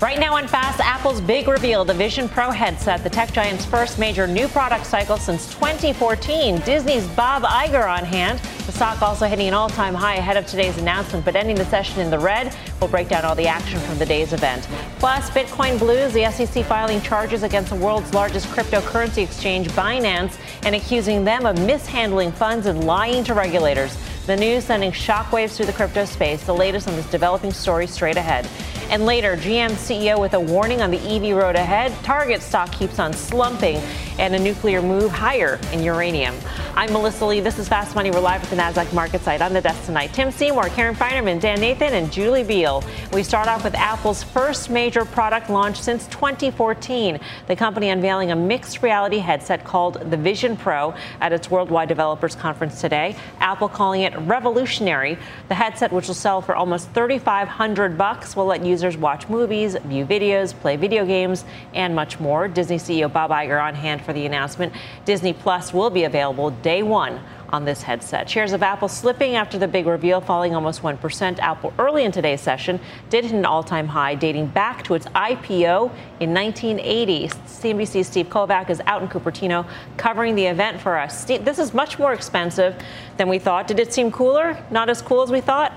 Right now on Fast, Apple's big reveal, the Vision Pro headset, the tech giant's first major new product cycle since 2014. Disney's Bob Iger on hand. The stock also hitting an all-time high ahead of today's announcement, but ending the session in the red. We'll break down all the action from the day's event. Plus, Bitcoin blues, the SEC filing charges against the world's largest cryptocurrency exchange, Binance, and accusing them of mishandling funds and lying to regulators. The news sending shockwaves through the crypto space. The latest on this developing story straight ahead. And later, GM CEO with a warning on the EV road ahead. Target stock keeps on slumping and a nuclear move higher in uranium. I'm Melissa Lee. This is Fast Money. We're live at the NASDAQ market site on the desk tonight. Tim Seymour, Karen Finerman, Dan Nathan, and Julie Biel. We start off with Apple's first major product launch since 2014. The company unveiling a mixed reality headset called the Vision Pro at its Worldwide Developers Conference today. Apple calling it revolutionary. The headset, which will sell for almost 3,500 bucks, will let users watch movies, view videos, play video games, and much more. Disney CEO Bob Iger on hand for the announcement. Disney Plus will be available day one on this headset. Shares of Apple slipping after the big reveal, falling almost 1%. Apple early in today's session did hit an all time high dating back to its IPO in 1980. CNBC's Steve Kovach is out in Cupertino covering the event for us. Steve, this is much more expensive than we thought. Did it seem cooler? Not as cool as we thought?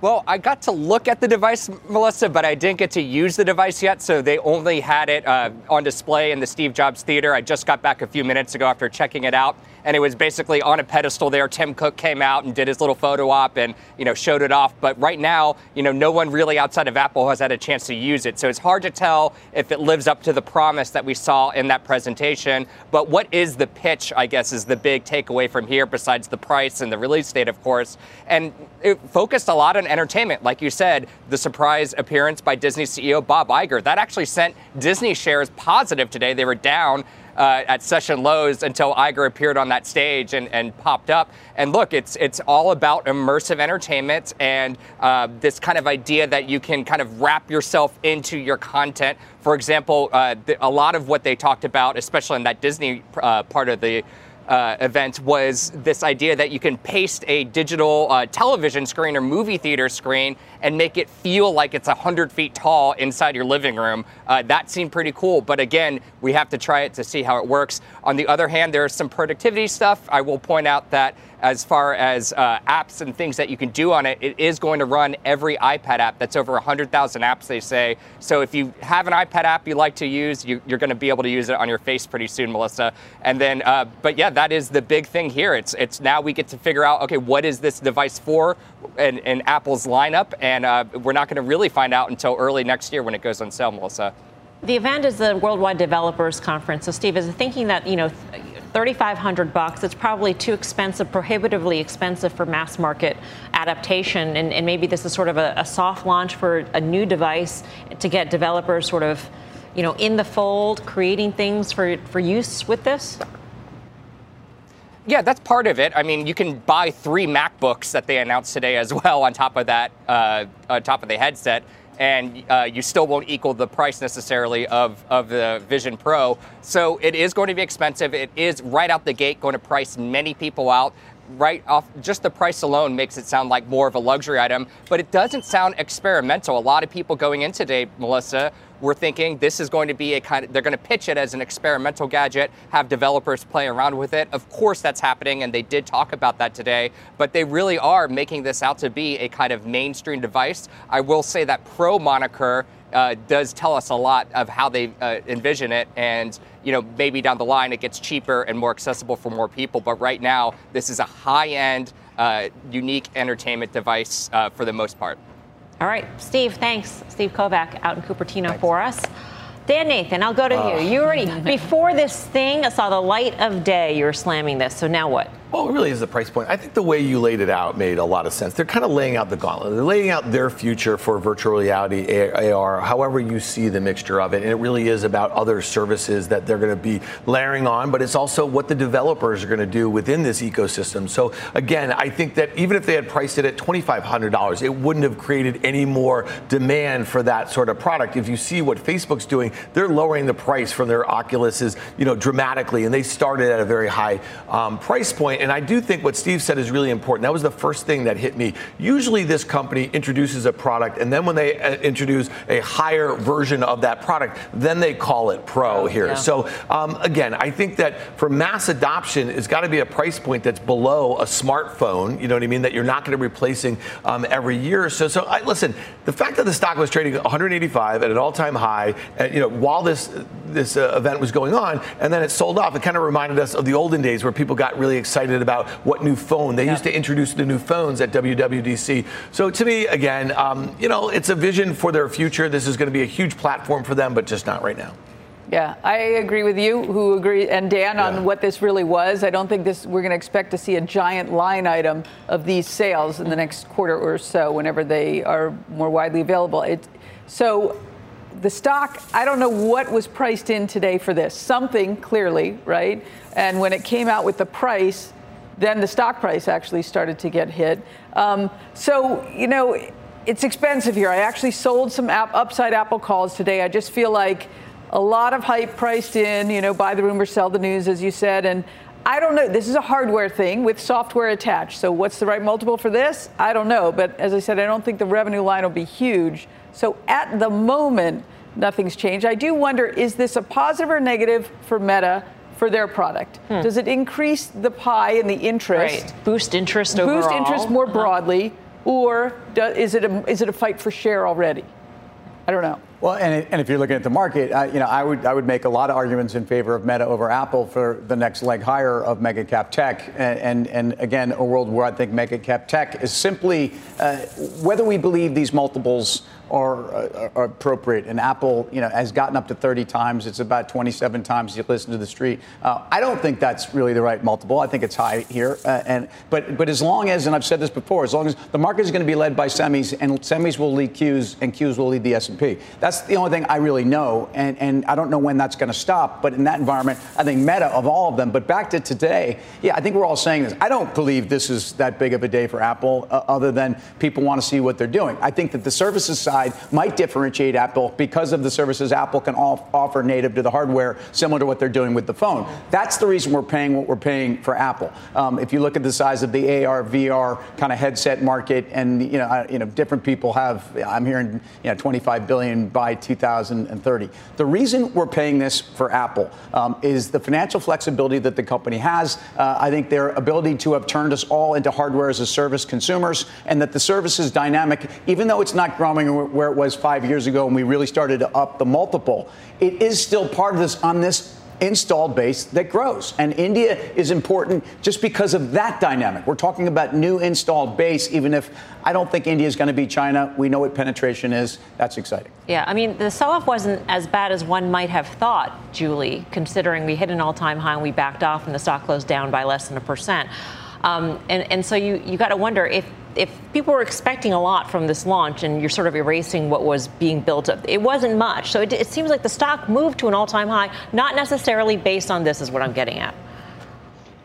Well, I got to look at the device, Melissa, but I didn't get to use the device yet. So they only had it uh, on display in the Steve Jobs Theater. I just got back a few minutes ago after checking it out and it was basically on a pedestal there. Tim Cook came out and did his little photo op and you know showed it off. But right now, you know, no one really outside of Apple has had a chance to use it, so it's hard to tell if it lives up to the promise that we saw in that presentation. But what is the pitch? I guess is the big takeaway from here, besides the price and the release date, of course. And it focused a lot on entertainment, like you said, the surprise appearance by Disney CEO Bob Iger that actually sent Disney shares positive today. They were down uh, at session lows until Iger appeared on that stage and, and popped up. And look, it's it's all about immersive entertainment and uh, this kind of idea that you can kind of wrap yourself into your content. For example, uh, the, a lot of what they talked about, especially in that Disney uh, part of the uh, event was this idea that you can paste a digital uh, television screen or movie theater screen and make it feel like it's 100 feet tall inside your living room. Uh, that seemed pretty cool, but again, we have to try it to see how it works. On the other hand, there's some productivity stuff. I will point out that as far as uh, apps and things that you can do on it, it is going to run every iPad app. That's over 100,000 apps, they say. So if you have an iPad app you like to use, you, are going to be able to use it on your face pretty soon, Melissa. And then, uh, but yeah, that is the big thing here. It's it's now we get to figure out, okay, what is this device for in, Apple's lineup, and uh, we're not going to really find out until early next year when it goes on sale, Melissa. The event is the Worldwide Developers Conference. So, Steve, is thinking that you know 3,500 bucks. It's probably too expensive, prohibitively expensive for mass market adaptation. And, and maybe this is sort of a, a, soft launch for a new device to get developers sort of, you know, in the fold, creating things for, for use with this. Yeah, that's part of it. I mean, you can buy three MacBooks that they announced today as well on top of that, uh, on top of the headset and uh, you still won't equal the price necessarily of, of the Vision Pro. So it is going to be expensive. It is right out the gate going to price many people out right off just the price alone makes it sound like more of a luxury item but it doesn't sound experimental a lot of people going in today melissa we're thinking this is going to be a kind of, they're going to pitch it as an experimental gadget, have developers play around with it. Of course, that's happening, and they did talk about that today, but they really are making this out to be a kind of mainstream device. I will say that Pro moniker uh, does tell us a lot of how they uh, envision it, and you know maybe down the line it gets cheaper and more accessible for more people. But right now, this is a high-end, uh, unique entertainment device uh, for the most part. All right, Steve, thanks. Steve Kovach out in Cupertino thanks. for us. Dan Nathan, I'll go to uh. you. You already, before this thing I saw the light of day, you were slamming this. So now what? Well, it really is the price point. I think the way you laid it out made a lot of sense. They're kind of laying out the gauntlet. They're laying out their future for virtual reality, AR, however you see the mixture of it. And it really is about other services that they're going to be layering on, but it's also what the developers are going to do within this ecosystem. So again, I think that even if they had priced it at $2,500, it wouldn't have created any more demand for that sort of product. If you see what Facebook's doing, they're lowering the price from their Oculuses, you know, dramatically, and they started at a very high um, price point and I do think what Steve said is really important. That was the first thing that hit me. Usually, this company introduces a product, and then when they uh, introduce a higher version of that product, then they call it Pro here. Yeah. So, um, again, I think that for mass adoption, it's got to be a price point that's below a smartphone. You know what I mean? That you're not going to be replacing um, every year. So, so I, listen. The fact that the stock was trading 185 at an all-time high, uh, you know, while this this uh, event was going on, and then it sold off, it kind of reminded us of the olden days where people got really excited excited about what new phone. They used to introduce the new phones at WWDC. So to me, again, um, you know, it's a vision for their future. This is going to be a huge platform for them, but just not right now. Yeah, I agree with you, who agree, and Dan yeah. on what this really was. I don't think this. We're going to expect to see a giant line item of these sales in the next quarter or so, whenever they are more widely available. It, so the stock, I don't know what was priced in today for this. Something clearly, right? And when it came out with the price, then the stock price actually started to get hit. Um, so, you know, it's expensive here. I actually sold some app, upside Apple calls today. I just feel like a lot of hype priced in, you know, buy the rumor, sell the news, as you said. And I don't know. This is a hardware thing with software attached. So, what's the right multiple for this? I don't know. But as I said, I don't think the revenue line will be huge. So, at the moment, nothing's changed. I do wonder is this a positive or negative for Meta? For their product? Hmm. Does it increase the pie and the interest? Right. Boost interest overall? Boost interest more uh-huh. broadly, or do, is it a is it a fight for share already? I don't know. Well, and, and if you're looking at the market, uh, you know, I would I would make a lot of arguments in favor of Meta over Apple for the next leg higher of mega cap tech, and and, and again, a world where I think mega cap tech is simply uh, whether we believe these multiples are, are, are, appropriate. And Apple, you know, has gotten up to 30 times. It's about 27 times you listen to the street. Uh, I don't think that's really the right multiple. I think it's high here. Uh, and but but as long as, and I've said this before, as long as the market is going to be led by semis, and semis will lead Qs, and Qs will lead the S&P. That's the only thing I really know, and and I don't know when that's going to stop. But in that environment, I think Meta of all of them. But back to today, yeah, I think we're all saying this. I don't believe this is that big of a day for Apple, uh, other than people want to see what they're doing. I think that the services side side might differentiate Apple because of the services Apple can offer native to the hardware, similar to what they're doing with the phone. That's the reason we're paying what we're paying for Apple. Um, if you look at the size of the AR, VR kind of headset market, and you know, you know, different people have. I'm hearing you know 25 billion by 2030. The reason we're paying this for Apple um, is the financial flexibility that the company has. Uh, I think their ability to have turned us all into hardware as a service consumers, and that the service is dynamic, even though it's not growing where it was five years ago and we really started to up the multiple. It is still part of this on this installed base that grows. And India is important just because of that dynamic. We're talking about new installed base, even if I don't think India is going to be China. We know what penetration is. That's exciting. Yeah, I mean, the sell off wasn't as bad as one might have thought, Julie, considering we hit an all time high and we backed off and the stock closed down by less than a percent. Um, and, and so you, you got to wonder if if people were expecting a lot from this launch and you're sort of erasing what was being built up, it wasn't much. So it, it seems like the stock moved to an all time high, not necessarily based on this, is what I'm getting at.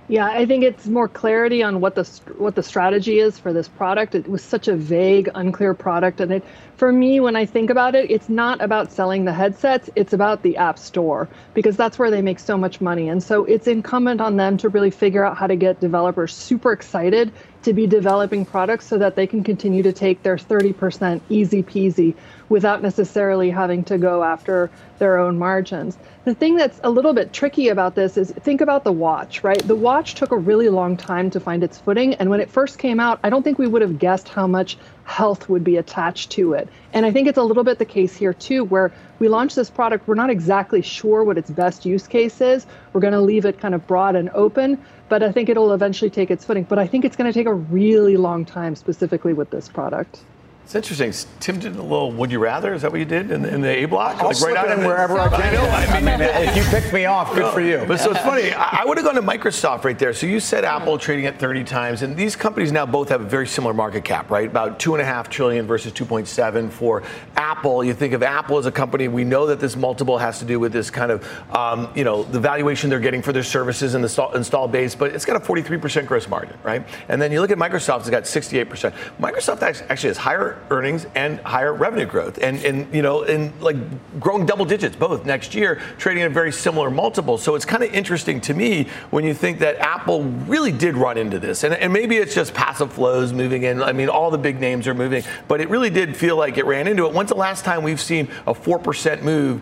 Yeah, I think it's more clarity on what the what the strategy is for this product. It was such a vague, unclear product, and it for me, when I think about it, it's not about selling the headsets, it's about the App Store because that's where they make so much money. And so it's incumbent on them to really figure out how to get developers super excited to be developing products so that they can continue to take their 30% easy peasy without necessarily having to go after their own margins. The thing that's a little bit tricky about this is think about the watch, right? The watch took a really long time to find its footing. And when it first came out, I don't think we would have guessed how much health would be attached to it. And I think it's a little bit the case here too, where we launched this product, we're not exactly sure what its best use case is. We're going to leave it kind of broad and open, but I think it'll eventually take its footing. But I think it's going to take a really long time, specifically with this product. It's interesting. Tim did a little "Would you rather"? Is that what you did in, in the A block? I'll like slip right it in wherever I can. I know. I mean, if you picked me off, good for you. But so it's funny. I, I would have gone to Microsoft right there. So you said Apple trading at 30 times, and these companies now both have a very similar market cap, right? About two and a half trillion versus 2.7 for Apple. You think of Apple as a company. We know that this multiple has to do with this kind of, um, you know, the valuation they're getting for their services and the install, install base. But it's got a 43% gross margin, right? And then you look at Microsoft. It's got 68%. Microsoft actually has higher earnings and higher revenue growth and, and you know, and like growing double digits both next year, trading at a very similar multiple. So it's kind of interesting to me when you think that Apple really did run into this. And, and maybe it's just passive flows moving in. I mean, all the big names are moving, but it really did feel like it ran into it. When's the last time we've seen a 4% move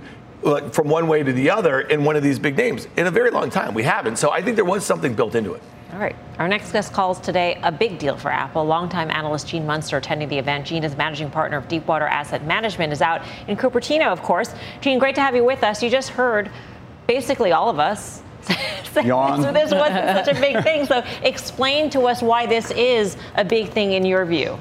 from one way to the other in one of these big names? In a very long time, we haven't. So I think there was something built into it. All right. Our next guest calls today a big deal for Apple. Longtime analyst Gene Munster attending the event. Gene is managing partner of Deepwater Asset Management, is out in Cupertino, of course. Gene, great to have you with us. You just heard basically all of us Yawn. so this wasn't such a big thing. So explain to us why this is a big thing in your view.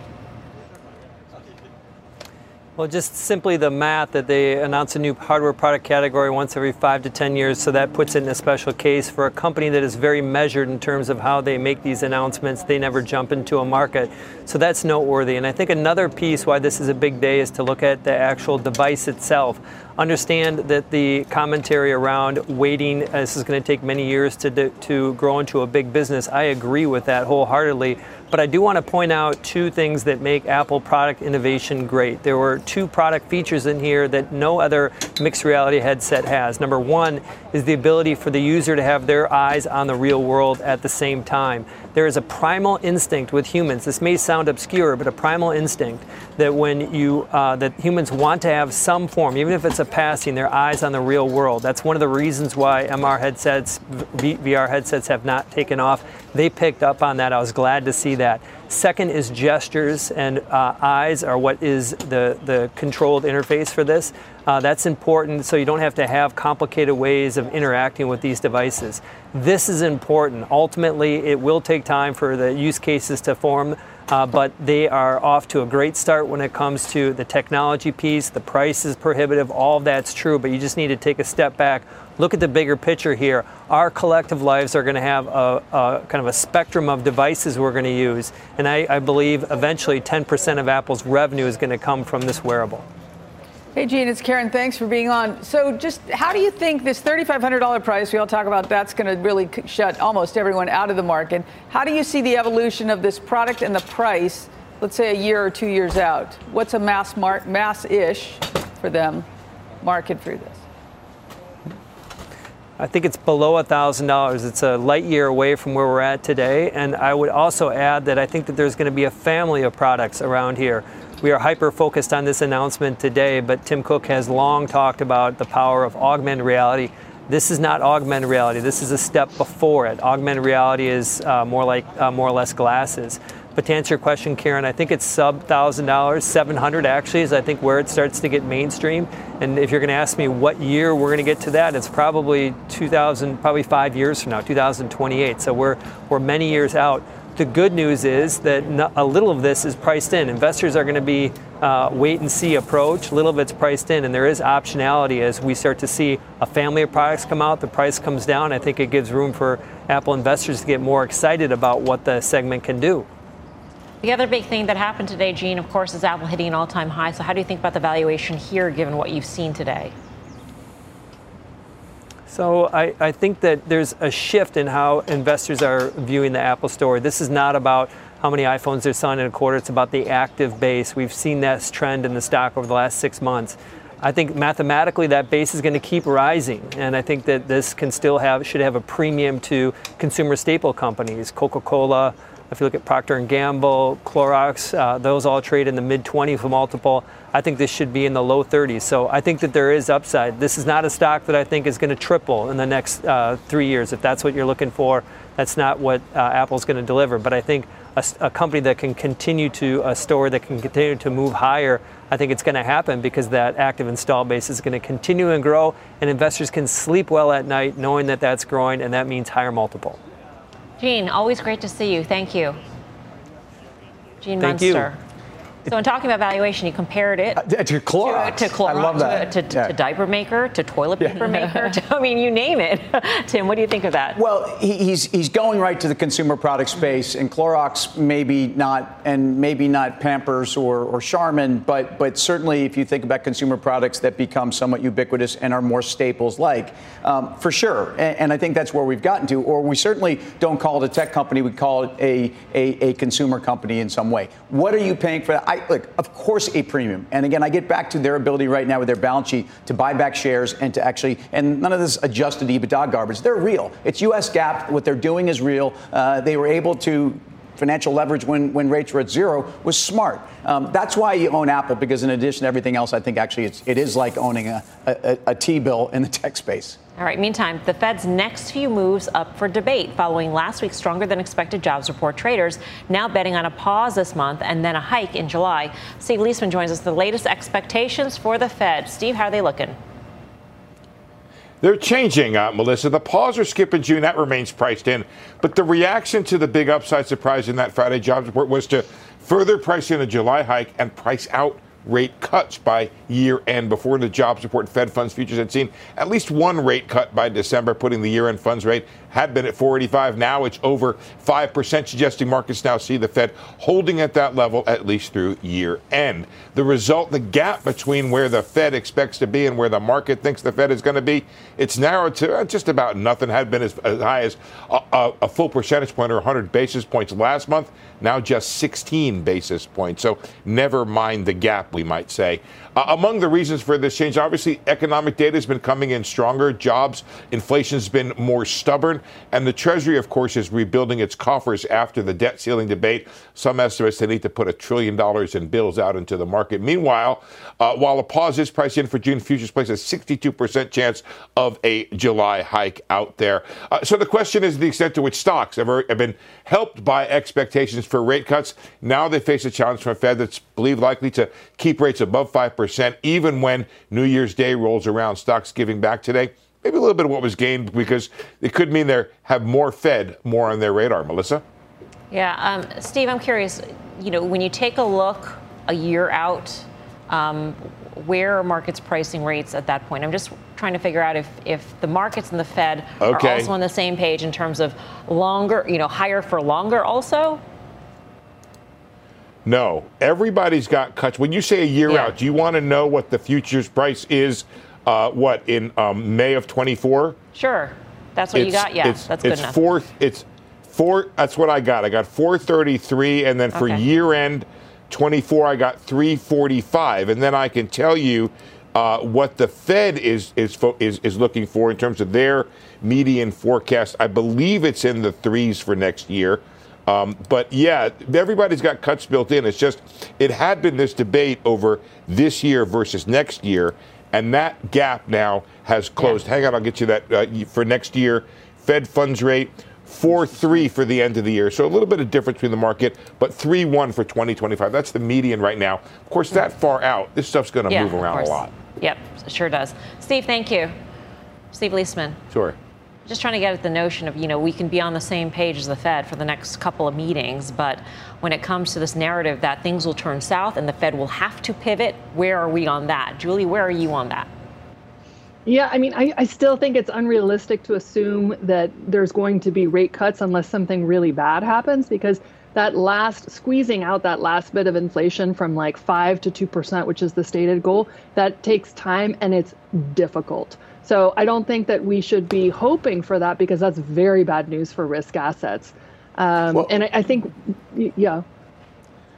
Well, just simply the math that they announce a new hardware product category once every five to 10 years, so that puts it in a special case for a company that is very measured in terms of how they make these announcements. They never jump into a market. So that's noteworthy. And I think another piece why this is a big day is to look at the actual device itself. Understand that the commentary around waiting, uh, this is going to take many years to, to grow into a big business. I agree with that wholeheartedly. But I do want to point out two things that make Apple product innovation great. There were two product features in here that no other mixed reality headset has. Number one is the ability for the user to have their eyes on the real world at the same time. There is a primal instinct with humans. This may sound obscure, but a primal instinct that when you uh, that humans want to have some form, even if it's a passing, their eyes on the real world. That's one of the reasons why MR headsets, VR headsets have not taken off. They picked up on that. I was glad to see that. Second is gestures and uh, eyes are what is the, the controlled interface for this. Uh, that's important so you don't have to have complicated ways of interacting with these devices. This is important. Ultimately, it will take time for the use cases to form. Uh, but they are off to a great start when it comes to the technology piece. The price is prohibitive, all of that's true, but you just need to take a step back, look at the bigger picture here. Our collective lives are going to have a, a, kind of a spectrum of devices we're going to use, and I, I believe eventually 10% of Apple's revenue is going to come from this wearable. Hey, Gene, it's Karen. Thanks for being on. So, just how do you think this $3,500 price, we all talk about that's going to really shut almost everyone out of the market? How do you see the evolution of this product and the price, let's say a year or two years out? What's a mass mar- mass-ish for them market for this? I think it's below $1,000. It's a light year away from where we're at today. And I would also add that I think that there's going to be a family of products around here. We are hyper focused on this announcement today, but Tim Cook has long talked about the power of augmented reality. This is not augmented reality. This is a step before it. Augmented reality is uh, more like uh, more or less glasses. But to answer your question, Karen, I think it's sub thousand dollars, seven hundred actually is I think where it starts to get mainstream. And if you're going to ask me what year we're going to get to that, it's probably 2000, probably five years from now, 2028. So we're we're many years out. The good news is that a little of this is priced in. Investors are going to be uh, wait and see approach. A little of it's priced in, and there is optionality as we start to see a family of products come out. The price comes down. I think it gives room for Apple investors to get more excited about what the segment can do. The other big thing that happened today, Gene, of course, is Apple hitting an all time high. So, how do you think about the valuation here given what you've seen today? So I, I, think that there's a shift in how investors are viewing the Apple Store. This is not about how many iPhones they're selling in a quarter. It's about the active base. We've seen that trend in the stock over the last six months. I think mathematically that base is going to keep rising, and I think that this can still have should have a premium to consumer staple companies, Coca-Cola, if you look at Procter & Gamble, Clorox, uh, those all trade in the mid-20s multiple. I think this should be in the low 30s. So I think that there is upside. This is not a stock that I think is going to triple in the next uh, three years. If that's what you're looking for, that's not what uh, Apple's going to deliver. But I think a, a, company that can continue to, a store that can continue to move higher, I think it's going to happen because that active install base is going to continue and grow, and investors can sleep well at night knowing that that's growing, and that means higher multiple. Gene, always great to see you. Thank you. Gene Thank Munster. You. So, in talking about valuation, you compared it uh, to Clorox. To, to Clorox, I love that. To, to, yeah. to, diaper maker, to toilet paper yeah. maker. To, I mean, you name it. Tim, what do you think of that? Well, he's he's going right to the consumer product space, and Clorox maybe not, and maybe not Pampers or or Charmin, but but certainly if you think about consumer products that become somewhat ubiquitous and are more staples like, um, for sure. And, and, I think that's where we've gotten to. Or we certainly don't call it a tech company; we call it a a, a consumer company in some way. What are you paying for that? I, look, of course, a premium. And again, I get back to their ability right now with their balance sheet to buy back shares and to actually, and none of this adjusted EBITDA garbage. They're real. It's U.S. GAAP. What they're doing is real. Uh, they were able to financial leverage when, when rates were at zero was smart. Um, that's why you own Apple, because in addition to everything else, I think actually it's, it is like owning a, a, a T bill in the tech space. All right, meantime, the Fed's next few moves up for debate following last week's stronger than expected jobs report. Traders now betting on a pause this month and then a hike in July. Steve Liesman joins us. The latest expectations for the Fed. Steve, how are they looking? They're changing, uh, Melissa. The pause or skip in June, that remains priced in. But the reaction to the big upside surprise in that Friday jobs report was to further price in a July hike and price out rate cuts by year end. Before the jobs report, Fed funds futures had seen at least one rate cut by December, putting the year end funds rate had been at 485. Now it's over 5%, suggesting markets now see the Fed holding at that level at least through year end. The result, the gap between where the Fed expects to be and where the market thinks the Fed is going to be, it's narrowed to uh, just about nothing. Had been as, as high as a, a, a full percentage point or 100 basis points last month. Now just 16 basis points. So never mind the gap, we might say. Uh, among the reasons for this change, obviously, economic data has been coming in stronger. Jobs, inflation has been more stubborn. And the Treasury, of course, is rebuilding its coffers after the debt ceiling debate. Some estimates they need to put a trillion dollars in bills out into the market. Meanwhile, uh, while a pause is priced in for June futures, place a 62% chance of a July hike out there. Uh, so the question is the extent to which stocks have, have been helped by expectations for rate cuts. Now they face a challenge from a Fed that's believed likely to keep rates above 5%, even when New Year's Day rolls around. Stocks giving back today. Maybe a little bit of what was gained because it could mean they have more Fed more on their radar. Melissa? Yeah. Um, Steve, I'm curious. You know, when you take a look a year out, um, where are markets pricing rates at that point? I'm just trying to figure out if, if the markets and the Fed okay. are also on the same page in terms of longer, you know, higher for longer also? No. Everybody's got cuts. When you say a year yeah. out, do you want to know what the futures price is, uh, what, in um, May of 24? Sure. That's what it's, you got? Yeah, that's good it's enough. Four, it's four, that's what I got. I got 433, and then for okay. year end 24, I got 345. And then I can tell you uh, what the Fed is, is, is, is looking for in terms of their median forecast. I believe it's in the threes for next year. Um, but yeah, everybody's got cuts built in. It's just, it had been this debate over this year versus next year, and that gap now has closed. Yeah. Hang on, I'll get you that uh, for next year. Fed funds rate, 4 3 for the end of the year. So a little bit of difference between the market, but 3 1 for 2025. That's the median right now. Of course, that far out, this stuff's going to yeah, move around a lot. Yep, sure does. Steve, thank you. Steve Liesman. Sure just trying to get at the notion of, you know, we can be on the same page as the Fed for the next couple of meetings, but when it comes to this narrative that things will turn south and the Fed will have to pivot, where are we on that? Julie, where are you on that? Yeah, I mean, I, I still think it's unrealistic to assume that there's going to be rate cuts unless something really bad happens because that last squeezing out that last bit of inflation from like 5 to 2%, which is the stated goal, that takes time and it's difficult. So I don't think that we should be hoping for that because that's very bad news for risk assets. Um, well, and I, I, think, yeah.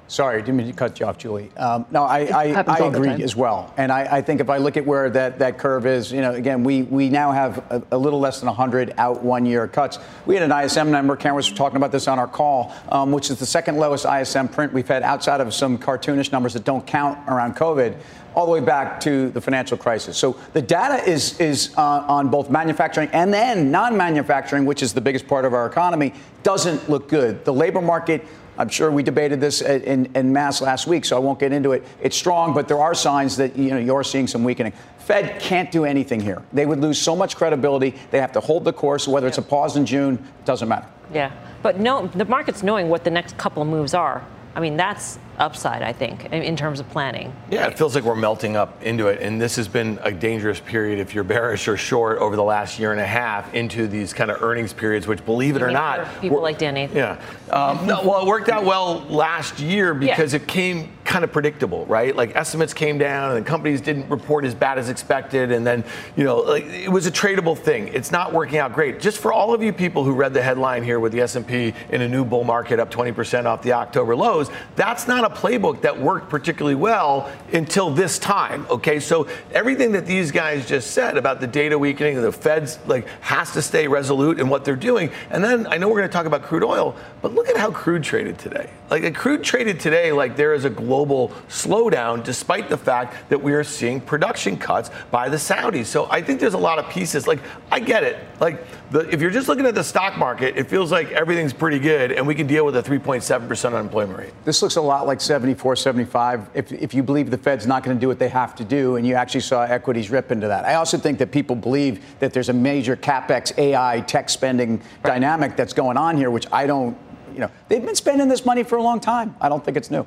Sorry, didn't mean to cut you off, Julie. Um, no, I, I, I agree as well. And I, I, think if I look at where that, that curve is, you know, again, we, we now have a, a little less than 100 out one year cuts. We had an ISM number, Karen was talking about this on our call, um, which is the second lowest ISM print we've had outside of some cartoonish numbers that don't count around COVID all the way back to the financial crisis. So the data is, is uh, on both manufacturing and then non manufacturing, which is the biggest part of our economy, doesn't look good. The labor market, I'm sure we debated this in, in mass last week, so I won't get into it. It's strong, but there are signs that you know you're seeing some weakening. Fed can't do anything here. They would lose so much credibility. They have to hold the course. Whether it's a pause in June, doesn't matter. Yeah, but no, the market's knowing what the next couple of moves are. I mean, that's upside, I think, in terms of planning. Yeah, it feels like we're melting up into it. And this has been a dangerous period if you're bearish or short over the last year and a half into these kind of earnings periods, which believe it or not. People like Danny. Yeah. Um, no, well, it worked out well last year because yeah. it came kind of predictable, right? Like estimates came down and companies didn't report as bad as expected. And then, you know, like it was a tradable thing. It's not working out great. Just for all of you people who read the headline here with the S&P in a new bull market up 20% off the October lows, that's not a playbook that worked particularly well until this time. Okay, so everything that these guys just said about the data weakening, the Fed's like has to stay resolute in what they're doing. And then I know we're going to talk about crude oil, but look at how crude traded today. Like crude traded today, like there is a global slowdown, despite the fact that we are seeing production cuts by the Saudis. So I think there's a lot of pieces. Like I get it. Like the, if you're just looking at the stock market, it feels like everything's pretty good, and we can deal with a 3.7% unemployment rate. This looks a lot like 74, 75. If, if you believe the Fed's not going to do what they have to do, and you actually saw equities rip into that. I also think that people believe that there's a major capex AI tech spending dynamic that's going on here, which I don't. You know, they've been spending this money for a long time. I don't think it's new.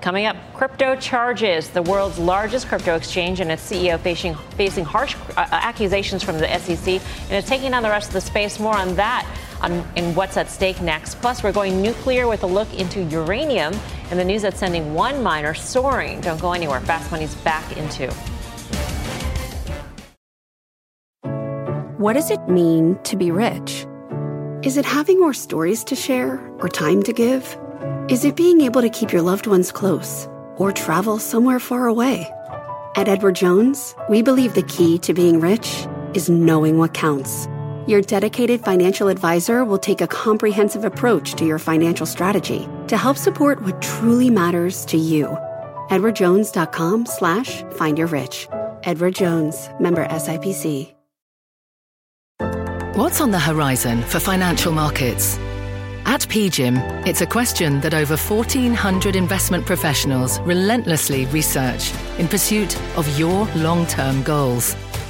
Coming up, crypto charges. The world's largest crypto exchange and its CEO facing, facing harsh uh, accusations from the SEC and is taking on the rest of the space. More on that on, in what's at stake next. Plus, we're going nuclear with a look into uranium and the news that's sending one miner soaring. Don't go anywhere. Fast Money's back into. What does it mean to be rich? Is it having more stories to share or time to give? Is it being able to keep your loved ones close or travel somewhere far away? At Edward Jones, we believe the key to being rich is knowing what counts. Your dedicated financial advisor will take a comprehensive approach to your financial strategy to help support what truly matters to you. EdwardJones.com slash find your rich. Edward Jones, member SIPC. What's on the horizon for financial markets? At PGIM, it's a question that over 1,400 investment professionals relentlessly research in pursuit of your long term goals.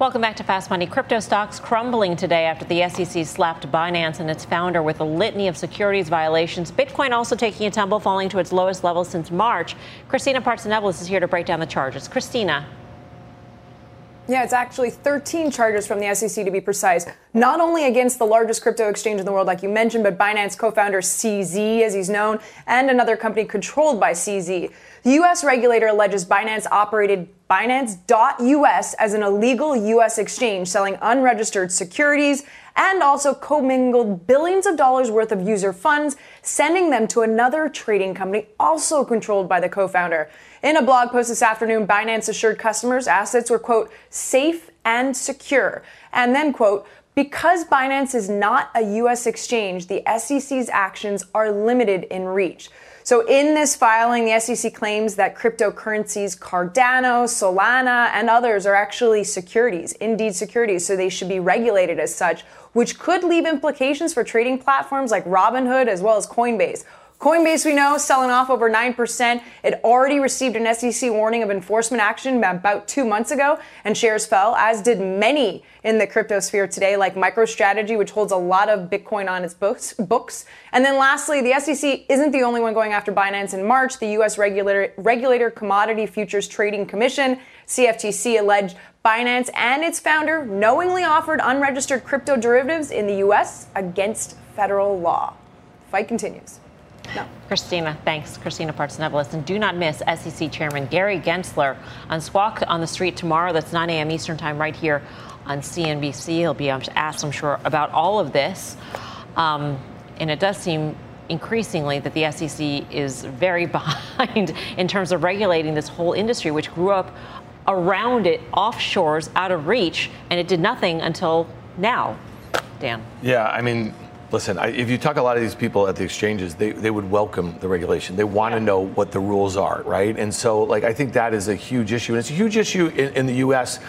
Welcome back to Fast Money. Crypto stocks crumbling today after the SEC slapped Binance and its founder with a litany of securities violations. Bitcoin also taking a tumble, falling to its lowest level since March. Christina Partsinevelos is here to break down the charges. Christina. Yeah, it's actually 13 charges from the SEC to be precise. Not only against the largest crypto exchange in the world, like you mentioned, but Binance co founder CZ, as he's known, and another company controlled by CZ. The U.S. regulator alleges Binance operated Binance.us as an illegal U.S. exchange selling unregistered securities and also commingled billions of dollars worth of user funds, sending them to another trading company also controlled by the co founder. In a blog post this afternoon, Binance assured customers assets were, quote, safe and secure. And then, quote, because Binance is not a U.S. exchange, the SEC's actions are limited in reach. So in this filing, the SEC claims that cryptocurrencies Cardano, Solana, and others are actually securities, indeed securities, so they should be regulated as such, which could leave implications for trading platforms like Robinhood as well as Coinbase. Coinbase, we know, selling off over 9%. It already received an SEC warning of enforcement action about two months ago, and shares fell, as did many in the crypto sphere today, like MicroStrategy, which holds a lot of Bitcoin on its books. books. And then lastly, the SEC isn't the only one going after Binance. In March, the U.S. regulator, regulator Commodity Futures Trading Commission, CFTC, alleged Binance and its founder knowingly offered unregistered crypto derivatives in the U.S. against federal law. Fight continues. No. Christina, thanks. Christina Partsinevelos. And do not miss SEC Chairman Gary Gensler on Squawk on the Street tomorrow. That's 9 a.m. Eastern Time right here on CNBC. He'll be asked, I'm sure, about all of this. Um, and it does seem increasingly that the SEC is very behind in terms of regulating this whole industry, which grew up around it, offshores, out of reach, and it did nothing until now. Dan. Yeah, I mean, Listen, I, if you talk to a lot of these people at the exchanges, they, they would welcome the regulation. They want to know what the rules are, right? And so, like, I think that is a huge issue. And it's a huge issue in, in the U.S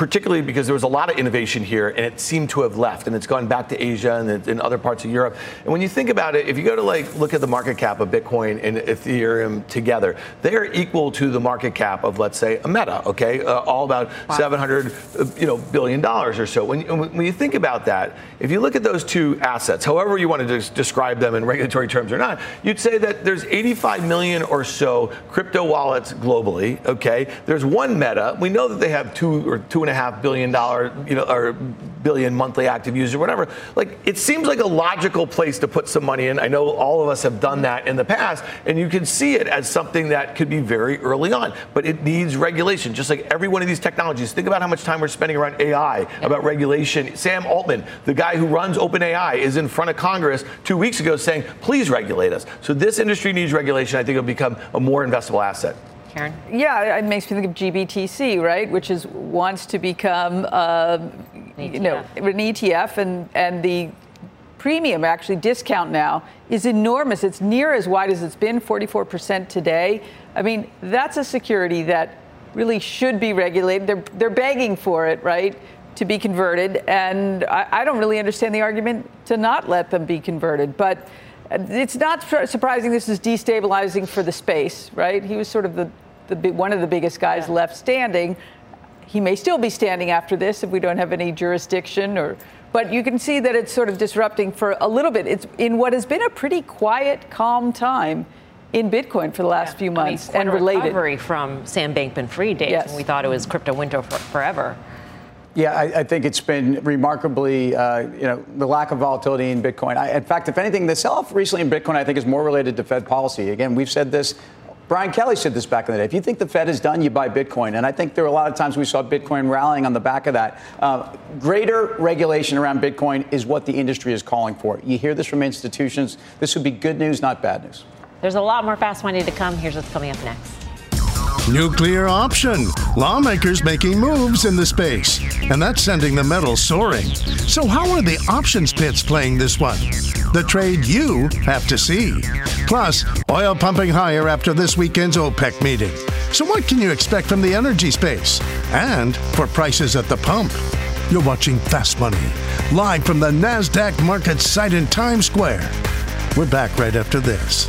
particularly because there was a lot of innovation here and it seemed to have left and it's gone back to Asia and in other parts of Europe. And when you think about it, if you go to like look at the market cap of Bitcoin and Ethereum together, they're equal to the market cap of let's say a Meta. Okay, uh, all about wow. 700 uh, you know billion dollars or so. When, when you think about that, if you look at those two assets, however you want to describe them in regulatory terms or not, you'd say that there's 85 million or so crypto wallets globally. Okay, there's one Meta. We know that they have two or two and a half billion dollar, you know, or billion monthly active users, whatever. Like it seems like a logical place to put some money in. I know all of us have done that in the past, and you can see it as something that could be very early on, but it needs regulation. Just like every one of these technologies. Think about how much time we're spending around AI, about regulation. Sam Altman, the guy who runs OpenAI, is in front of Congress two weeks ago saying, please regulate us. So this industry needs regulation. I think it'll become a more investable asset. Karen? Yeah, it makes me think of GBTC, right, which is wants to become, uh, you know, an ETF, and and the premium actually discount now is enormous. It's near as wide as it's been, 44% today. I mean, that's a security that really should be regulated. They're they're begging for it, right? To be converted, and I, I don't really understand the argument to not let them be converted, but it's not surprising this is destabilizing for the space, right? He was sort of the, the one of the biggest guys yeah. left standing. He may still be standing after this if we don't have any jurisdiction or but you can see that it's sort of disrupting for a little bit. It's in what has been a pretty quiet, calm time in Bitcoin for the last yeah. few months I mean, and related. Recovery from Sam Bankman-Fried days yes. when we thought it was crypto winter for, forever. Yeah, I, I, think it's been remarkably, uh, you know, the lack of volatility in Bitcoin. I, in fact, if anything, the sell-off recently in Bitcoin, I think, is more related to Fed policy. Again, we've said this. Brian Kelly said this back in the day. If you think the Fed is done, you buy Bitcoin. And I think there were a lot of times we saw Bitcoin rallying on the back of that. Uh, greater regulation around Bitcoin is what the industry is calling for. You hear this from institutions. This would be good news, not bad news. There's a lot more fast money to come. Here's what's coming up next. Nuclear option. Lawmakers making moves in the space, and that's sending the metal soaring. So, how are the options pits playing this one? The trade you have to see. Plus, oil pumping higher after this weekend's OPEC meeting. So, what can you expect from the energy space? And for prices at the pump. You're watching Fast Money, live from the NASDAQ market site in Times Square. We're back right after this.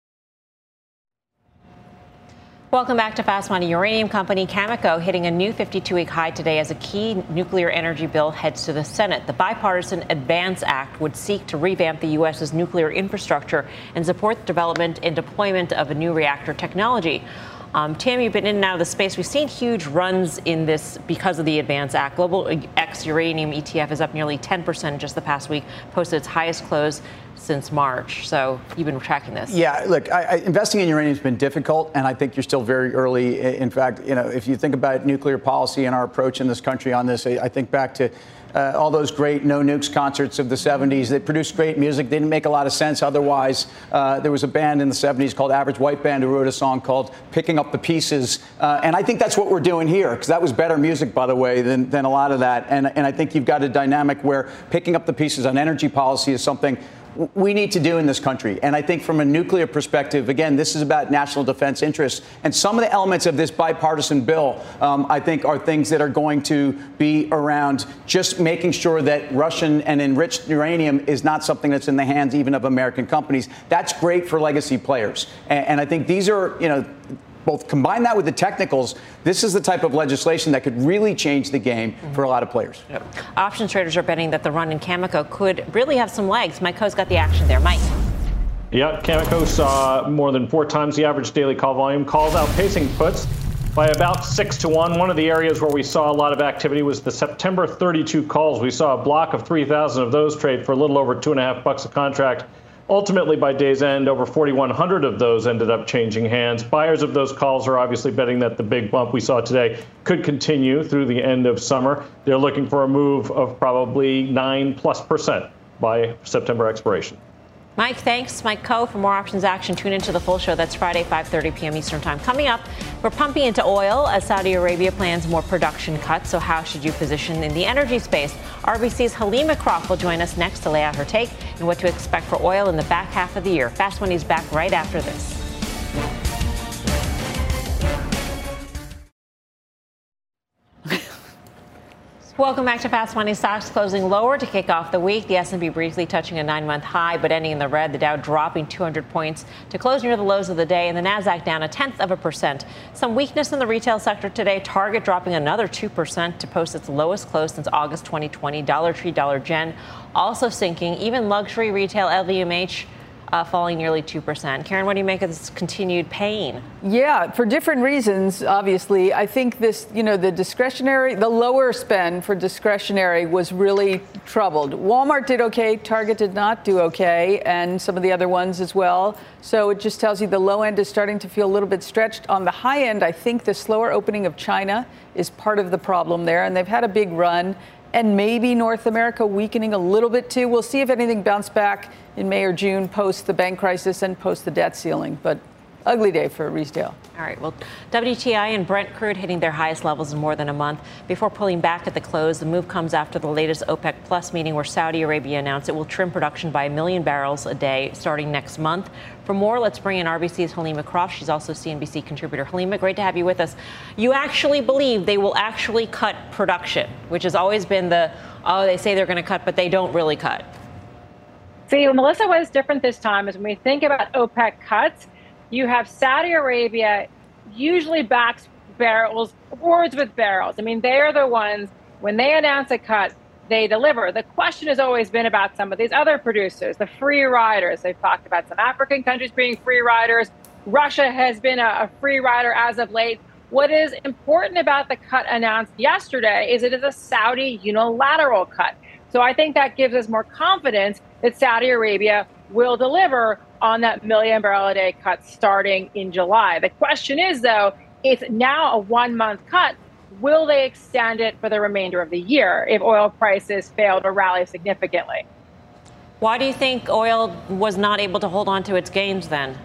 Welcome back to Fast Money. Uranium company Cameco hitting a new 52 week high today as a key nuclear energy bill heads to the Senate. The Bipartisan Advance Act would seek to revamp the U.S.'s nuclear infrastructure and support the development and deployment of a new reactor technology. Um, you've been in and out of the space. We've seen huge runs in this because of the Advance Act. Global X Uranium ETF is up nearly 10% just the past week, posted its highest close since March. So you've been tracking this. Yeah, look, I, I, investing in uranium has been difficult, and I think you're still very early. In fact, you know, if you think about nuclear policy and our approach in this country on this, I think back to uh, all those great no nukes concerts of the 70s. They produced great music. They didn't make a lot of sense otherwise. Uh, there was a band in the 70s called Average White Band who wrote a song called Picking Up the Pieces. Uh, and I think that's what we're doing here, because that was better music, by the way, than, than a lot of that. And, and I think you've got a dynamic where picking up the pieces on energy policy is something we need to do in this country. And I think from a nuclear perspective, again, this is about national defense interests. And some of the elements of this bipartisan bill, um, I think, are things that are going to be around just making sure that Russian and enriched uranium is not something that's in the hands even of American companies. That's great for legacy players. And, and I think these are, you know, both combine that with the technicals, this is the type of legislation that could really change the game mm-hmm. for a lot of players. Yep. Options traders are betting that the run in Cameco could really have some legs. Mike Khouw's got the action there. Mike. Yeah, Cameco saw more than four times the average daily call volume, calls outpacing puts by about six to one. One of the areas where we saw a lot of activity was the September 32 calls. We saw a block of 3,000 of those trade for a little over two and a half bucks a contract Ultimately, by day's end, over 4,100 of those ended up changing hands. Buyers of those calls are obviously betting that the big bump we saw today could continue through the end of summer. They're looking for a move of probably 9 plus percent by September expiration. Mike, thanks. Mike Khouw for more options action. Tune into the full show. That's Friday, 5:30 p.m. Eastern Time. Coming up, we're pumping into oil as Saudi Arabia plans more production cuts. So how should you position in the energy space? RBC's Helima Croft will join us next to lay out her take and what to expect for oil in the back half of the year. Fast Money's back right after this. Welcome back to Fast Money. Stocks closing lower to kick off the week. The S&P briefly touching a nine-month high, but ending in the red. The Dow dropping 200 points to close near the lows of the day, and the Nasdaq down a tenth of a percent. Some weakness in the retail sector today. Target dropping another two percent to post its lowest close since August 2020. Dollar Tree, Dollar Gen also sinking. Even luxury retail LVMH uh, falling nearly 2%. Karen, what do you make of this continued pain? Yeah, for different reasons, obviously. I think this, you know, the discretionary, the lower spend for discretionary was really troubled. Walmart did okay, Target did not do okay, and some of the other ones as well. So it just tells you the low end is starting to feel a little bit stretched. On the high end, I think the slower opening of China is part of the problem there, and they've had a big run and maybe North America weakening a little bit too. We'll see if anything bounced back in May or June post the bank crisis and post the debt ceiling. But ugly day for retail. All right. Well, WTI and Brent crude hitting their highest levels in more than a month before pulling back at the close. The move comes after the latest OPEC Plus meeting where Saudi Arabia announced it will trim production by a million barrels a day starting next month. For more, let's bring in RBC's Helima Croft. She's also CNBC contributor. Helima, great to have you with us. You actually believe they will actually cut production, which has always been the, oh, they say they're going to cut, but they don't really cut. See, Melissa, what is different this time is when we think about OPEC cuts, you have Saudi Arabia usually backs barrels, words with barrels. I mean, they're the ones, when they announce a cut, they deliver. The question has always been about some of these other producers, the free riders. They've talked about some African countries being free riders. Russia has been a, a free rider as of late. What is important about the cut announced yesterday is it is a Saudi unilateral cut. So I think that gives us more confidence that Saudi Arabia will deliver on that million barrel a day cut starting in July. The question is, though, it's now a one month cut. Will they extend it for the remainder of the year if oil prices fail to rally significantly? Why do you think oil was not able to hold on to its gains then?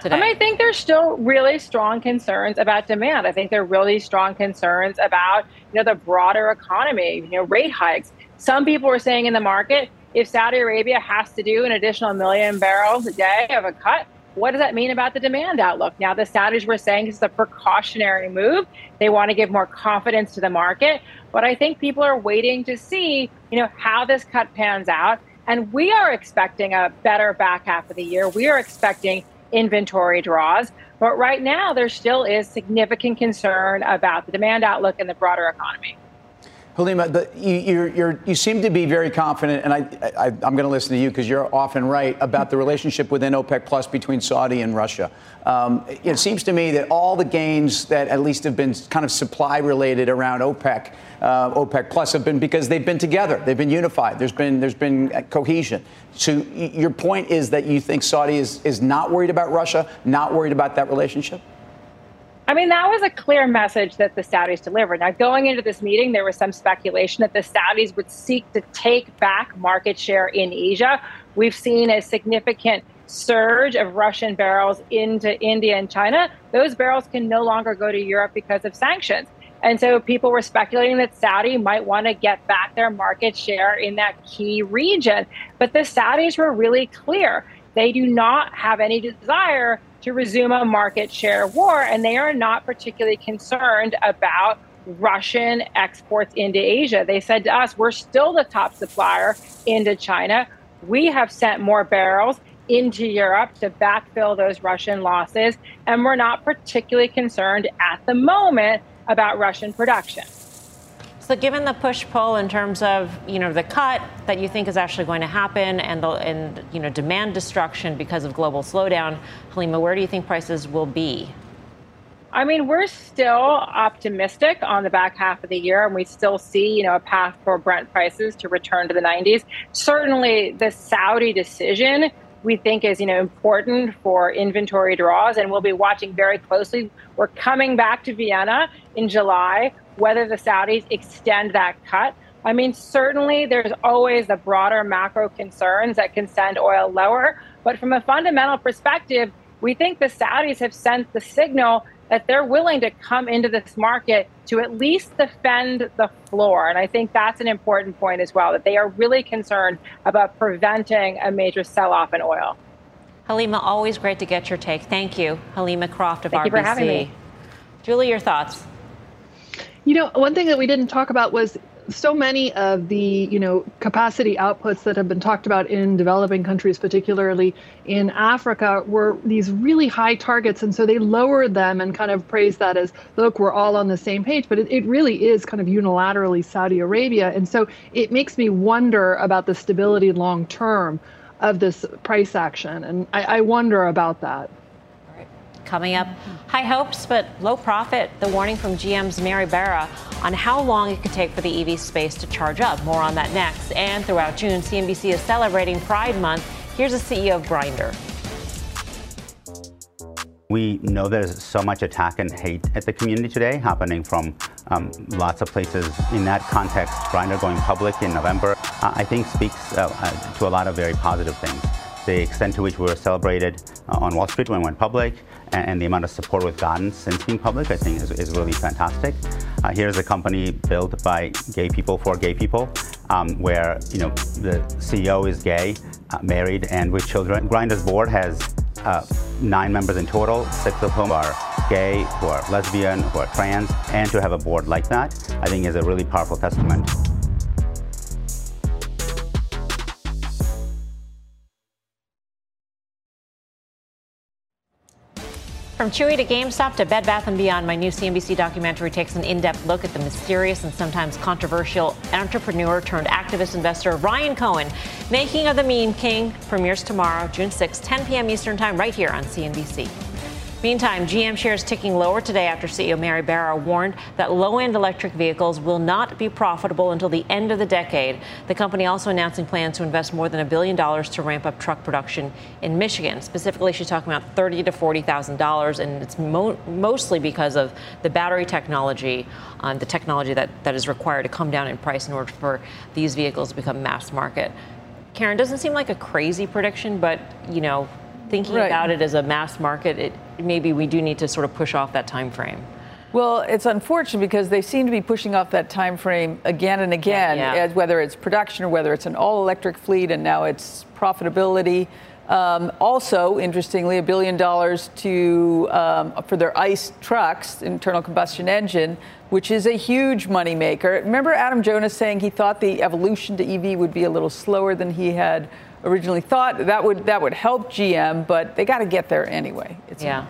Today? I, mean, I think there's still really strong concerns about demand. I think there are really strong concerns about you know the broader economy, you know, rate hikes. Some people are saying in the market, if Saudi Arabia has to do an additional million barrels a day of a cut, what does that mean about the demand outlook? Now, the Saudis were saying it's a precautionary move. They want to give more confidence to the market. But I think people are waiting to see, you know, how this cut pans out. And we are expecting a better back half of the year. We are expecting inventory draws. But right now, there still is significant concern about the demand outlook in the broader economy. Helima, the, you, you, seem to be very confident, and I, am going to listen to you because you're often right about the relationship within OPEC Plus between Saudi and Russia. Um, it seems to me that all the gains that at least have been kind of supply related around OPEC, uh, OPEC Plus, have been because they've been together, they've been unified. There's been there's been cohesion. So your point is that you think Saudi is is not worried about Russia, not worried about that relationship. I mean, that was a clear message that the Saudis delivered. Now, going into this meeting, there was some speculation that the Saudis would seek to take back market share in Asia. We've seen a significant surge of Russian barrels into India and China. Those barrels can no longer go to Europe because of sanctions. And so people were speculating that Saudi might want to get back their market share in that key region. But the Saudis were really clear. They do not have any desire to resume a market share war, and they are not particularly concerned about Russian exports into Asia. They said to us, we're still the top supplier into China. We have sent more barrels into Europe to backfill those Russian losses, and we're not particularly concerned at the moment about Russian production. So, given the push pull in terms of you know the cut that you think is actually going to happen, and the and you know demand destruction because of global slowdown, Helima, where do you think prices will be? I mean, we're still optimistic on the back half of the year, and we still see, you know, a path for Brent prices to return to the 90s. Certainly, the Saudi decision we think is, you know, important for inventory draws, and we'll be watching very closely. We're coming back to Vienna in July, whether the Saudis extend that cut. I mean, certainly there's always the broader macro concerns that can send oil lower, but from a fundamental perspective, we think the Saudis have sent the signal that they're willing to come into this market to at least defend the floor. And I think that's an important point as well, that they are really concerned about preventing a major sell off in oil. Helima, always great to get your take. Thank you, Helima Croft of Thank RBC. You for having me. Julie, your thoughts? You know, one thing that we didn't talk about was so many of the you know capacity outputs that have been talked about in developing countries particularly in africa were these really high targets and so they lowered them and kind of praised that as look we're all on the same page. But it, it really is kind of unilaterally saudi arabia and so it makes me wonder about the stability long term of this price action and I, I wonder about that Coming up, high hopes but low profit. The warning from GM's Mary Barra on how long it could take for the EV space to charge up. More on that next. And throughout June, CNBC is celebrating Pride Month. Here's the CEO of Grindr. We know there's so much attack and hate at the community today happening from um, lots of places. In that context, Grindr going public in November, I think speaks uh, uh, to a lot of very positive things. The extent to which we were celebrated uh, on Wall Street when we went public, and the amount of support we've gotten since being public, I think, is, is really fantastic. Uh, here's a company built by gay people for gay people, um, where you know the CEO is gay, uh, married, and with children. Grindr's board has uh, nine members in total, six of whom are gay, who are lesbian, who are trans, and to have a board like that, I think, is a really powerful testament. From Chewy to GameStop to Bed Bath & Beyond, my new CNBC documentary takes an in-depth look at the mysterious and sometimes controversial entrepreneur turned activist investor Ryan Cohen. Making of the Meme King premieres tomorrow, June 6, 10 p.m. Eastern Time, right here on CNBC. Meantime, GM shares ticking lower today after CEO Mary Barra warned that low end electric vehicles will not be profitable until the end of the decade. The company also announcing plans to invest more than a billion dollars to ramp up truck production in Michigan. Specifically, she's talking about thirty to forty thousand dollars, and it's mo- mostly because of the battery technology, um, the technology that, that is required to come down in price in order for these vehicles to become mass market. Karen doesn't seem like a crazy prediction, but you know, thinking right. about it as a mass market, it, maybe we do need to sort of push off that time frame. Well, it's unfortunate because they seem to be pushing off that time frame again and again, yeah. as whether it's production or whether it's an all-electric fleet, and now it's profitability. Um, also, interestingly, a billion dollars to um, for their ICE trucks, internal combustion engine, which is a huge moneymaker. Remember Adam Jonas saying he thought the evolution to EV would be a little slower than he had originally thought. That would that would help GM, but they got to get there anyway. It's yeah.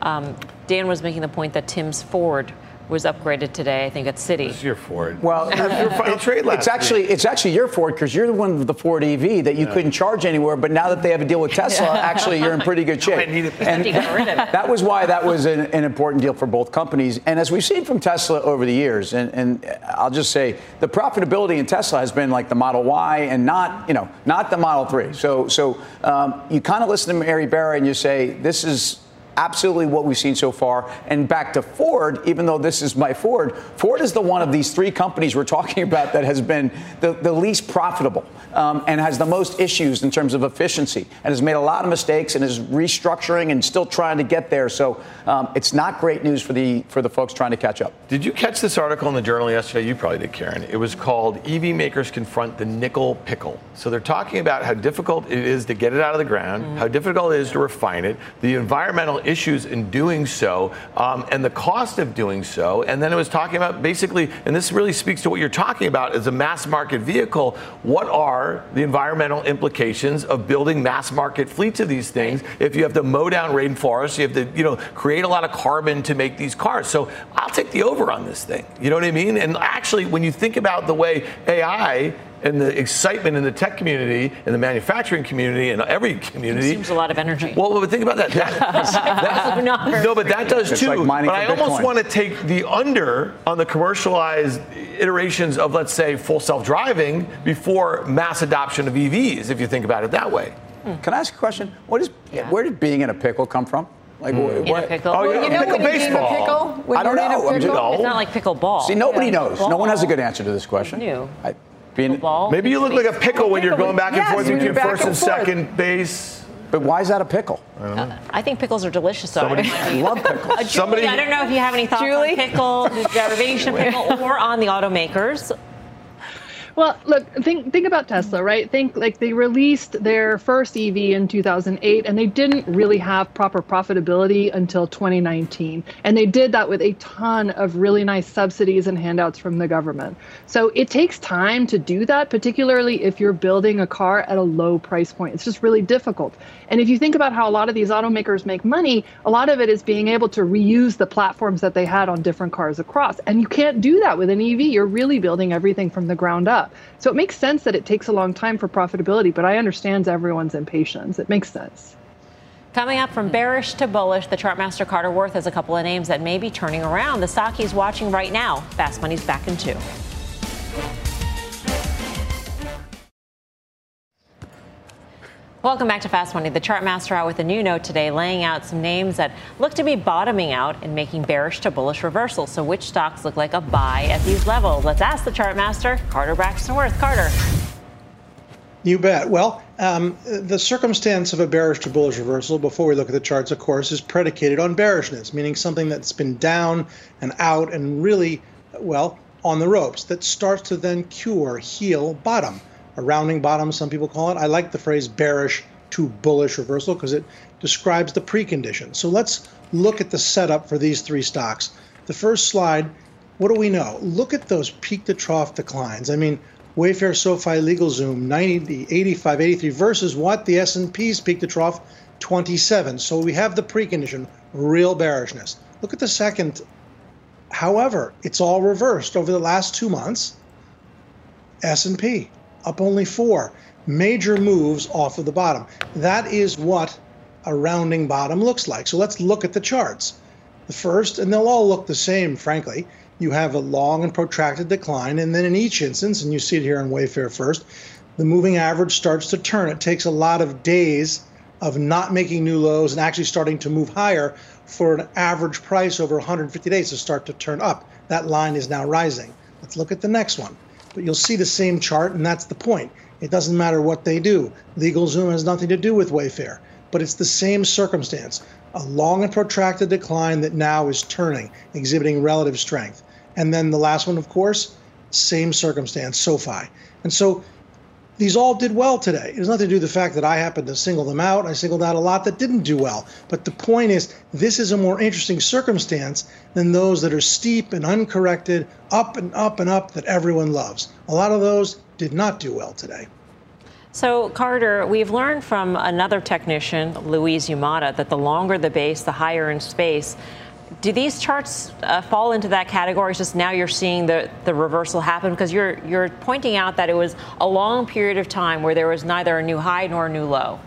Um, Dan was making the point that Tim's Ford was upgraded today. I think at Citi. It's your Ford. Well, your final trade last it's actually week. it's actually your Ford because you're the one with the Ford EV that you yeah. couldn't charge anywhere. But now that they have a deal with Tesla, yeah. actually you're in pretty good shape. and that was why that was an, an, important deal for both companies. And as we've seen from Tesla over the years, and, and I'll just say the profitability in Tesla has been like the Model Y and not you know not the Model Three. So so um, you kind of listen to Mary Barra and you say this is absolutely what we've seen so far. And back to Ford, even though this is my Ford, Ford is the one of these three companies we're talking about that has been the, the least profitable um, and has the most issues in terms of efficiency and has made a lot of mistakes and is restructuring and still trying to get there. So um, it's not great news for the for the folks trying to catch up. Did you catch this article in the Journal yesterday? You probably did, Karen. It was called "EV Makers Confront the Nickel Pickle." So they're talking about how difficult it is to get it out of the ground, mm. how difficult it is to refine it, the environmental issues in doing so, um, and the cost of doing so. And then it was talking about basically, and this really speaks to what you're talking about as a mass market vehicle. What are the environmental implications of building mass market fleets of these things? If you have to mow down rainforests, you have to, you know, create a lot of carbon to make these cars. So I'll take the over on this thing. You know what I mean? And actually, when you think about the way AI and the excitement in the tech community, in the manufacturing community, and every community. Seems a lot of energy. Well, but think about that. that, that no, but that does It's too. like but I almost want to take the under on the commercialized iterations of, let's say, full self-driving before mass adoption of EVs. If you think about it that way. Can I ask a question? What is, Where did being in a pickle come from? Like, Mm. In a pickle. Oh, Well, yeah, you know pickle when you're eating a baseball. pickle? I don't you're a know. I'm just- pickle? It's not like pickle ball. See, nobody Yeah. knows. No one has a good answer to this question. New. I, being, ball. Maybe you look like a pickle when you're going back and Yes, forth between back first and and second base. But why is that a pickle? I don't know. I think pickles are delicious. though. Somebody- I love pickles. Uh, Julie, Somebody- I don't know if you have any thoughts on pickle, the derivation of pickle, or on the automakers. Well, look, think think about Tesla, right? Think like they released their first EV in 2008 and they didn't really have proper profitability until 2019. And they did that with a ton of really nice subsidies and handouts from the government. So it takes time to do that, particularly if you're building a car at a low price point. It's just really difficult. And if you think about how a lot of these automakers make money, a lot of it is being able to reuse the platforms that they had on different cars across. And you can't do that with an EV. You're really building everything from the ground up. So it makes sense that it takes a long time for profitability, but I understand everyone's impatience. It makes sense. Coming up from bearish to bullish, the chartmaster Carter Worth has a couple of names that may be turning around. The stock he's watching right now. Fast Money's back in two. Welcome back to Fast Money. The Chartmaster out with a new note today, laying out some names that look to be bottoming out and making bearish to bullish reversals. So, which stocks look like a buy at these levels? Let's ask the Chartmaster, Carter Braxton Worth. Carter. You bet. Well, um, the circumstance of a bearish to bullish reversal, before we look at the charts, of course, is predicated on bearishness, meaning something that's been down and out and really, well, on the ropes, that starts to then cure, heal, bottom. A rounding bottom, some people call it. I like the phrase bearish to bullish reversal because it describes the precondition. So let's look at the setup for these three stocks. The first slide, what do we know? Look at those peak to trough declines. I mean, Wayfair, SoFi, LegalZoom, 90, 85, 83 versus what? The S&P's peak to trough, 27. So we have the precondition, real bearishness. Look at the second. However, it's all reversed over the last two months. S&P up only four. Major moves off of the bottom. That is what a rounding bottom looks like. So let's look at the charts. The first, and they'll all look the same, frankly. You have a long and protracted decline, and then in each instance, and you see it here in Wayfair first, the moving average starts to turn. It takes a lot of days of not making new lows and actually starting to move higher for an average price over 150 days to start to turn up. That line is now rising. Let's look at the next one. But you'll see the same chart, and that's the point. It doesn't matter what they do. LegalZoom has nothing to do with Wayfair, but it's the same circumstance. A long and protracted decline that now is turning, exhibiting relative strength. And then the last one, of course, same circumstance, SoFi. And so these all did well today. It has nothing to do with the fact that I happened to single them out. I singled out a lot that didn't do well. But the point is, this is a more interesting circumstance than those that are steep and uncorrected, up and up and up that everyone loves. A lot of those did not do well today. So, Carter, we've learned from another technician, Louise Yamada, that the longer the base, the higher in space. Do these charts uh, fall into that category? It's just now you're seeing the, the reversal happen because you're you're pointing out that it was a long period of time where there was neither a new high nor a new low.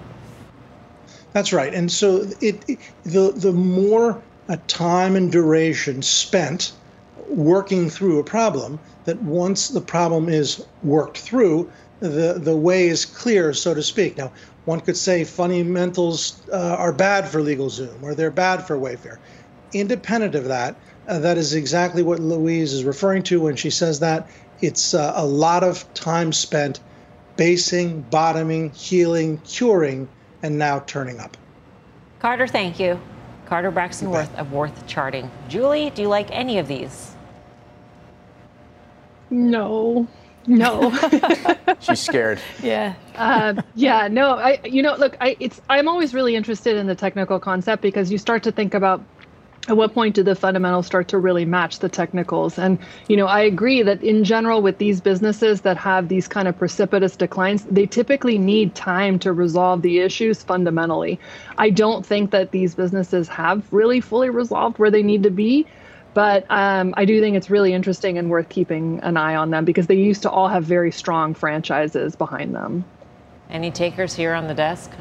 That's right. And so it, it the the more a time and duration spent working through a problem, that once the problem is worked through, the the way is clear, so to speak. Now, one could say fundamentals uh, are bad for LegalZoom or they're bad for Wayfair. Independent of that, uh, that is exactly what Louise is referring to when she says that. It's uh, a lot of time spent basing, bottoming, healing, curing, and now turning up. Carter, thank you. Carter Braxton Worth of Worth Charting. Julie, do you like any of these? No, no. She's scared. Yeah. Uh, yeah. No. I. You know. Look. I. It's. I'm always really interested in the technical concept because you start to think about at what point do the fundamentals start to really match the technicals and you know i agree that in general with these businesses that have these kind of precipitous declines they typically need time to resolve the issues fundamentally i don't think that these businesses have really fully resolved where they need to be But um, I do think it's really interesting and worth keeping an eye on them because they used to all have very strong franchises behind them. Any takers here on the desk?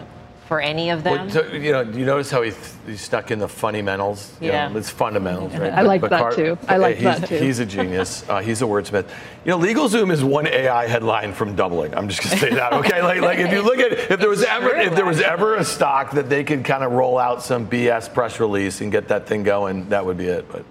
For any of them. Well, you know, you notice how he, he's stuck in the fundamentals. You Yeah. know, it's fundamentals, right? I like But that Car- too. I like he's, that too. He's a genius. Uh, he's a wordsmith. You know, LegalZoom is one AI headline from doubling. I'm just gonna say that. Okay, like, like if you look at if there was ever if there was ever a stock that they could kind of roll out some BS press release and get that thing going, that would be it. But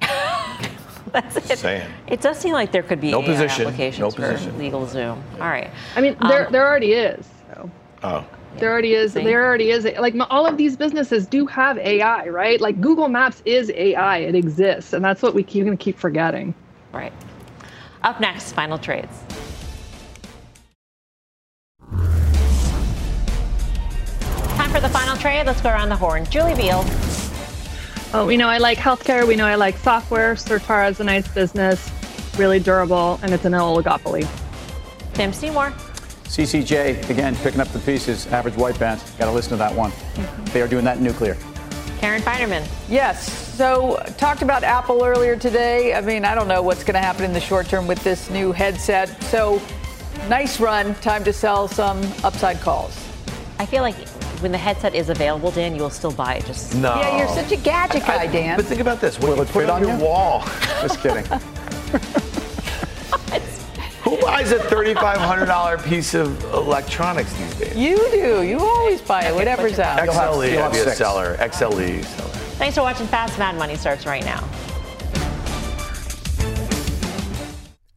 That's it. saying. It does seem like there could be No AI position, applications no for position. LegalZoom. All right. I mean, there Um, there already is. So. Oh. There already is. See? There already is. Like all of these businesses do have AI, right? Like Google Maps is AI. It exists, and that's what we keep going to keep forgetting. Right. Up next, final trades. Time for the final trade. Let's go around the horn. Julie Biel. Oh, we know I like healthcare. We know I like software. Certara is a nice business, really durable, and it's an oligopoly. Tim Seymour. CCJ, again, picking up the pieces, average white band. Got to listen to that one. They are doing that in nuclear. Karen Finerman. Yes. So, talked about Apple earlier today. I mean, I don't know what's going to happen in the short term with this new headset. So, nice run. Time to sell some upside calls. I feel like when the headset is available, Dan, you will still buy it. Just No. Yeah, you're such a gadget guy, Dan. But think about this. When Will you it put fit it on on your you? wall, Just kidding. who buys a $3,500 piece of electronics these days? You do. You always buy it, whatever's out. You'll XLE you'll would be a seller. XLE seller. thanks for watching. Fast Mad Money starts right now.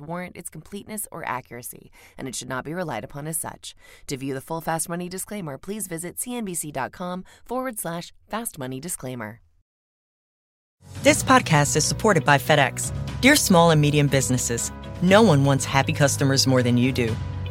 warrant its completeness or accuracy, and it should not be relied upon as such. To view the full Fast Money disclaimer, please visit cnbc.com forward slash fast money disclaimer. This podcast is supported by FedEx. Dear small and medium businesses, no one wants happy customers more than you do.